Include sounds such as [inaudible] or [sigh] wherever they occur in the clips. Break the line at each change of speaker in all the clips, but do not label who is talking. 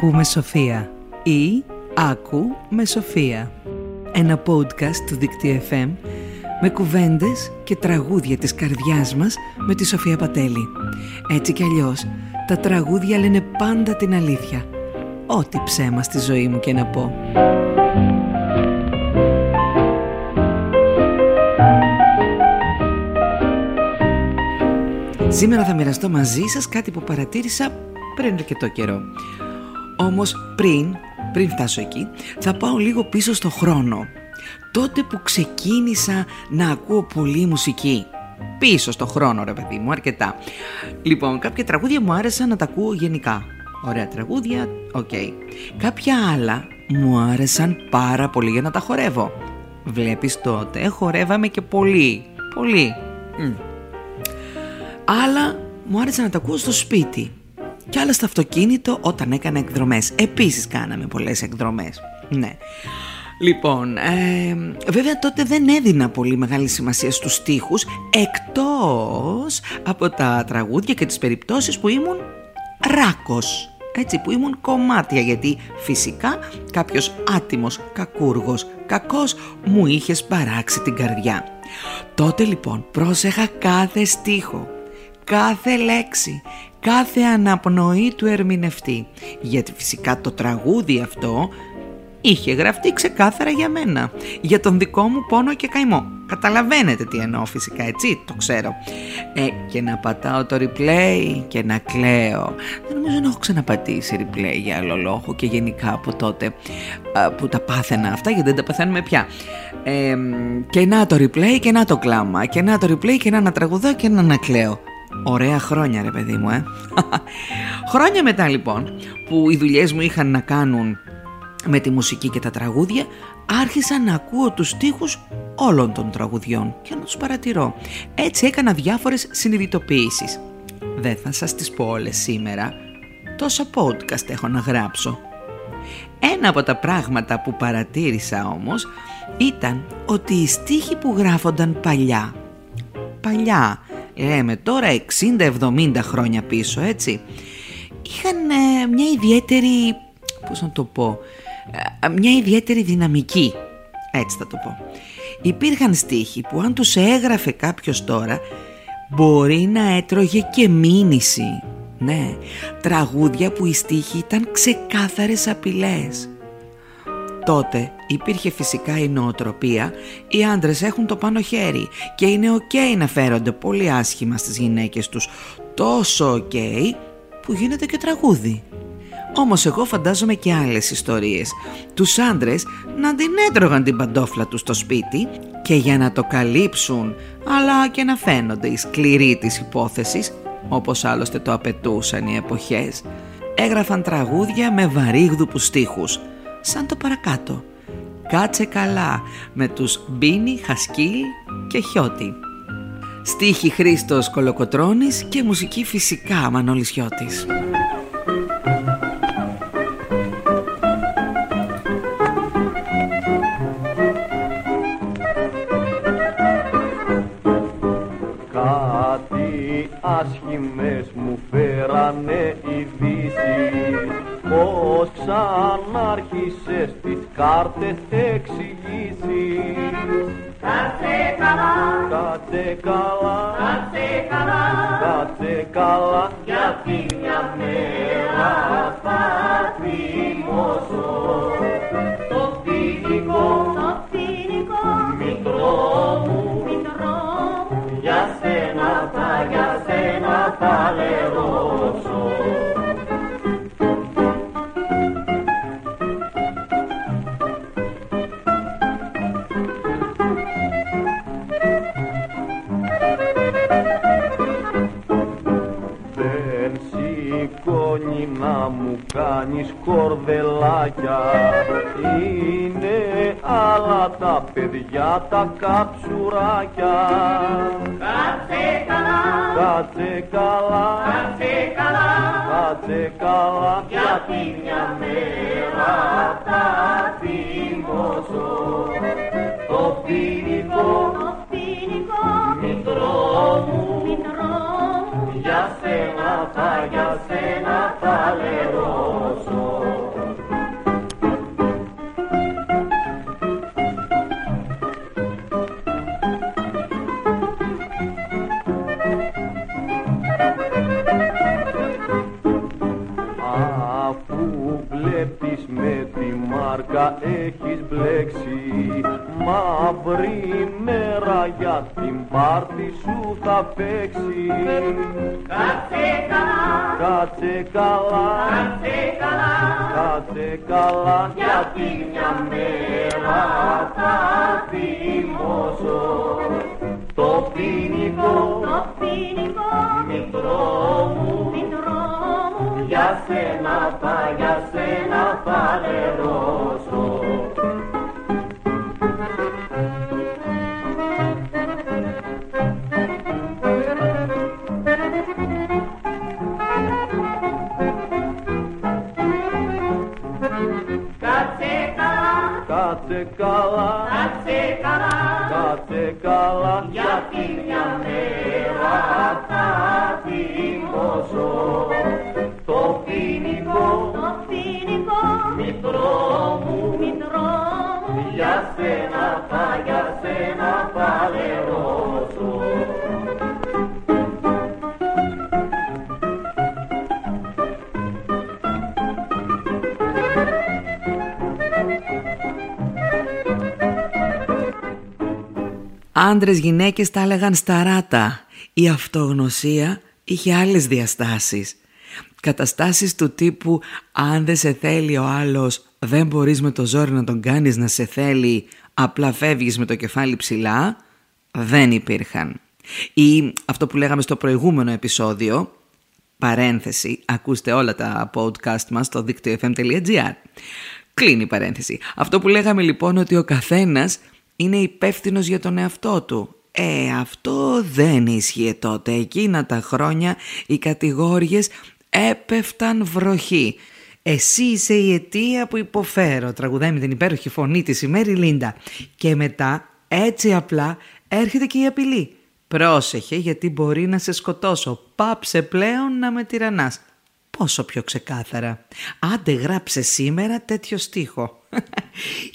Ακούμε Σοφία ή Άκου με Σοφία. Ένα podcast του Δικτύου FM με κουβέντες και τραγούδια της καρδιάς μας με τη Σοφία Πατέλη. Έτσι κι αλλιώς, τα τραγούδια λένε πάντα την αλήθεια. Ό,τι ψέμα στη ζωή μου και να πω. Σήμερα θα μοιραστώ μαζί σας κάτι που παρατήρησα πριν αρκετό καιρό. Όμως πριν, πριν φτάσω εκεί, θα πάω λίγο πίσω στο χρόνο. Τότε που ξεκίνησα να ακούω πολύ μουσική. Πίσω στο χρόνο ρε παιδί μου, αρκετά. Λοιπόν, κάποια τραγούδια μου άρεσαν να τα ακούω γενικά. Ωραία τραγούδια, οκ. Κάποια άλλα μου άρεσαν πάρα πολύ για να τα χορεύω. Βλέπεις τότε, χορεύαμε και πολύ, πολύ. Άλλα μου άρεσε να τα ακούω στο σπίτι και άλλα στο αυτοκίνητο όταν έκανα εκδρομές. Επίσης κάναμε πολλές εκδρομές. Ναι. Λοιπόν, ε, βέβαια τότε δεν έδινα πολύ μεγάλη σημασία στους στίχους εκτός από τα τραγούδια και τις περιπτώσεις που ήμουν ράκος. Έτσι που ήμουν κομμάτια γιατί φυσικά κάποιος άτιμος, κακούργος, κακός μου είχε παράξει την καρδιά. Τότε λοιπόν πρόσεχα κάθε στίχο κάθε λέξη, κάθε αναπνοή του ερμηνευτή. Γιατί φυσικά το τραγούδι αυτό είχε γραφτεί ξεκάθαρα για μένα, για τον δικό μου πόνο και καημό. Καταλαβαίνετε τι εννοώ φυσικά, έτσι, το ξέρω. Ε, και να πατάω το replay και να κλαίω. Δεν νομίζω να έχω ξαναπατήσει replay για άλλο λόγο και γενικά από τότε που τα πάθαινα αυτά, γιατί δεν τα παθαίνουμε πια. Ε, και να το replay και να το κλάμα, και να το replay και να ανατραγουδώ και να ανακλαίω. Ωραία χρόνια ρε παιδί μου ε [laughs] Χρόνια μετά λοιπόν που οι δουλειές μου είχαν να κάνουν με τη μουσική και τα τραγούδια άρχισα να ακούω τους στίχους όλων των τραγουδιών και να τους παρατηρώ. Έτσι έκανα διάφορες συνειδητοποιήσεις. Δεν θα σας τις πω όλες σήμερα. Τόσα podcast έχω να γράψω. Ένα από τα πράγματα που παρατήρησα όμως ήταν ότι οι στίχοι που γράφονταν παλιά, παλιά λέμε τώρα 60-70 χρόνια πίσω έτσι. Είχαν ε, μια ιδιαίτερη πώς να το πω ε, μια ιδιαίτερη δυναμική έτσι θα το πω. Υπήρχαν στίχοι που αν τους έγραφε κάποιος τώρα μπορεί να έτρωγε και μήνυση ναι. Τραγούδια που οι στίχοι ήταν ξεκάθαρες απειλές Τότε υπήρχε φυσικά η νοοτροπία οι άντρες έχουν το πάνω χέρι και είναι οκ να φέρονται πολύ άσχημα στις γυναίκες τους τόσο οκ που γίνεται και τραγούδι. Όμως εγώ φαντάζομαι και άλλες ιστορίες. Τους άντρες να την έτρωγαν την παντόφλα τους στο σπίτι και για να το καλύψουν αλλά και να φαίνονται οι σκληροί της υπόθεσης όπως άλλωστε το απαιτούσαν οι εποχές έγραφαν τραγούδια με βαρύγδουπους στίχους σαν το παρακάτω. Κάτσε καλά με τους Μπίνι, Χασκίλ και Χιώτη. Στίχη Χρήστος Κολοκοτρώνης και μουσική φυσικά Μανώλης Χιώτης.
Κάτι άσχημες μου φέρανε ειδήσεις πως ξανάρχισες τις κάρτες εξηγήσεις.
Κάτσε καλά,
Κάτσε καλά,
κάτσε καλά,
κάτσε καλά.
Γιατί μια μέρα θα θυμώσω
σηκώνει να μου κάνεις κορδελάκια. Είναι άλλα τα παιδιά τα καψουράκια.
Κάτσε καλά,
Κάτσε καλά,
κάτσε καλά,
κάτσε καλά.
Γιατί μια μέρα θα
σένα θα, για σένα θα λερώσω
την πάρτι σου θα παίξει.
Κάτσε καλά,
Κάτσε καλά,
κάτσε καλά,
κάτσε καλά
γιατί μια μέρα θα θυμώσω
Το ποινικό
το ποινικό
μητρό μου.
μητρό μου.
Για σένα θα, για σένα θα λερώσω
καλά,
Κάτσε καλά,
κάτσε καλά,
κάτσε καλά
γιατί μια μέρα θα θυμώσω
Το
Άντρες γυναίκες τα έλεγαν σταράτα. Η αυτογνωσία είχε άλλες διαστάσεις. Καταστάσεις του τύπου αν δεν σε θέλει ο άλλος δεν μπορείς με το ζόρι να τον κάνεις να σε θέλει απλά φεύγεις με το κεφάλι ψηλά δεν υπήρχαν. Ή αυτό που λέγαμε στο προηγούμενο επεισόδιο παρένθεση, ακούστε όλα τα podcast μας στο δίκτυο fm.gr. Κλείνει η παρένθεση. Αυτό που λέγαμε λοιπόν ότι ο καθένας είναι υπεύθυνος για τον εαυτό του. Ε, αυτό δεν ίσχυε τότε. Εκείνα τα χρόνια οι κατηγόριες έπεφταν βροχή. Εσύ είσαι η αιτία που υποφέρω, τραγουδάει με την υπέροχη φωνή της η Μέρη Λίντα. Και μετά, έτσι απλά, έρχεται και η απειλή. Πρόσεχε γιατί μπορεί να σε σκοτώσω. Πάψε πλέον να με τυραννάς. Πόσο πιο ξεκάθαρα. Άντε γράψε σήμερα τέτοιο στίχο.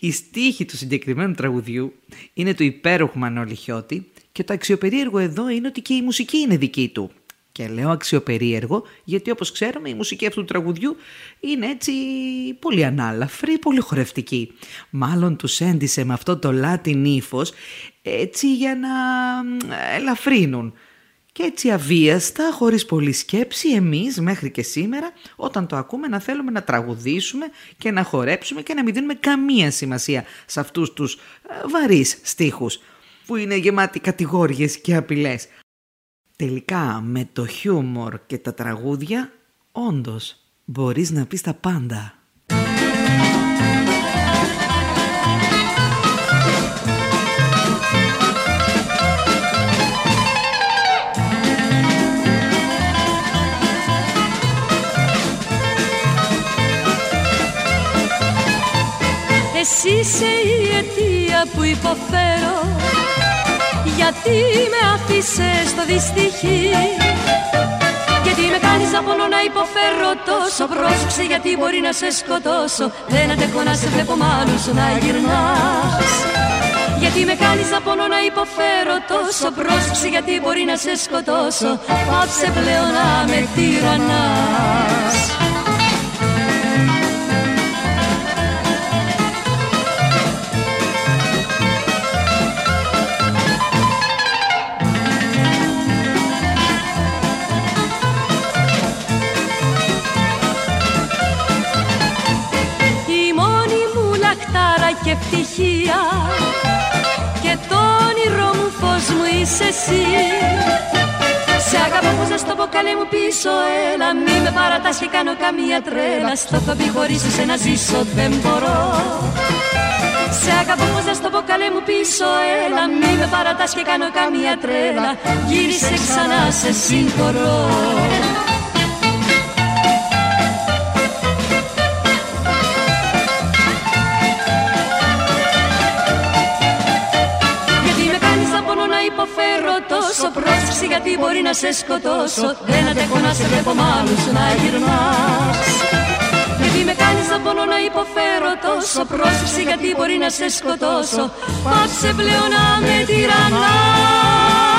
Η στίχη του συγκεκριμένου τραγουδιού είναι του υπέροχου Μανώλη Χιώτη και το αξιοπερίεργο εδώ είναι ότι και η μουσική είναι δική του. Και λέω αξιοπερίεργο γιατί όπως ξέρουμε η μουσική αυτού του τραγουδιού είναι έτσι πολύ ανάλαφρη, πολύ χορευτική. Μάλλον τους έντισε με αυτό το Latin ύφος έτσι για να ελαφρύνουν. Και έτσι αβίαστα, χωρίς πολλή σκέψη, εμείς μέχρι και σήμερα, όταν το ακούμε, να θέλουμε να τραγουδήσουμε και να χορέψουμε και να μην δίνουμε καμία σημασία σε αυτούς τους ε, βαρύς στίχους, που είναι γεμάτοι κατηγόριες και απειλές. Τελικά, με το χιούμορ και τα τραγούδια, όντως, μπορείς να πεις τα πάντα.
Αιτία που υποφέρω. Γιατί με άφησες στο δυστυχή; Γιατί με κάνεις να πονώ να υποφέρω τόσο Πρόσεξε γιατί μπορεί να σε σκοτώσω. Δεν αντέχω να σε βλέπω μ' άλλους να γυρνάς. Γιατί με κάνεις να πονώ να υποφέρω τόσο Πρόσεξε γιατί μπορεί να σε σκοτώσω. Πάψε πλέον να με τυραννάς και ευτυχία. Και το όνειρό μου φως μου είσαι εσύ. Σε αγαπώ πως να στο πω καλέ μου πίσω Έλα. Μη με παρατάς και κάνω καμία τρέλα. Στο έχω πει χωρίς εσένα ζήσω δεν μπορώ. Σε αγαπώ πως να στο πω καλέ μου πίσω Έλα. Μη με παρατάς και κάνω καμία τρέλα. Γύρισε ξανά σε συγχωρώ Πρόσεξε γιατί μπορεί να σε σκοτώσω. Δεν αντέχω να σε βλέπω μ' άλλους να γυρνάς. Γιατί με κάνεις να πονώ να υποφέρω τόσο. Πρόσεξε γιατί μπορεί να σε σκοτώσω. Πάψε πλέον να με τυραννάς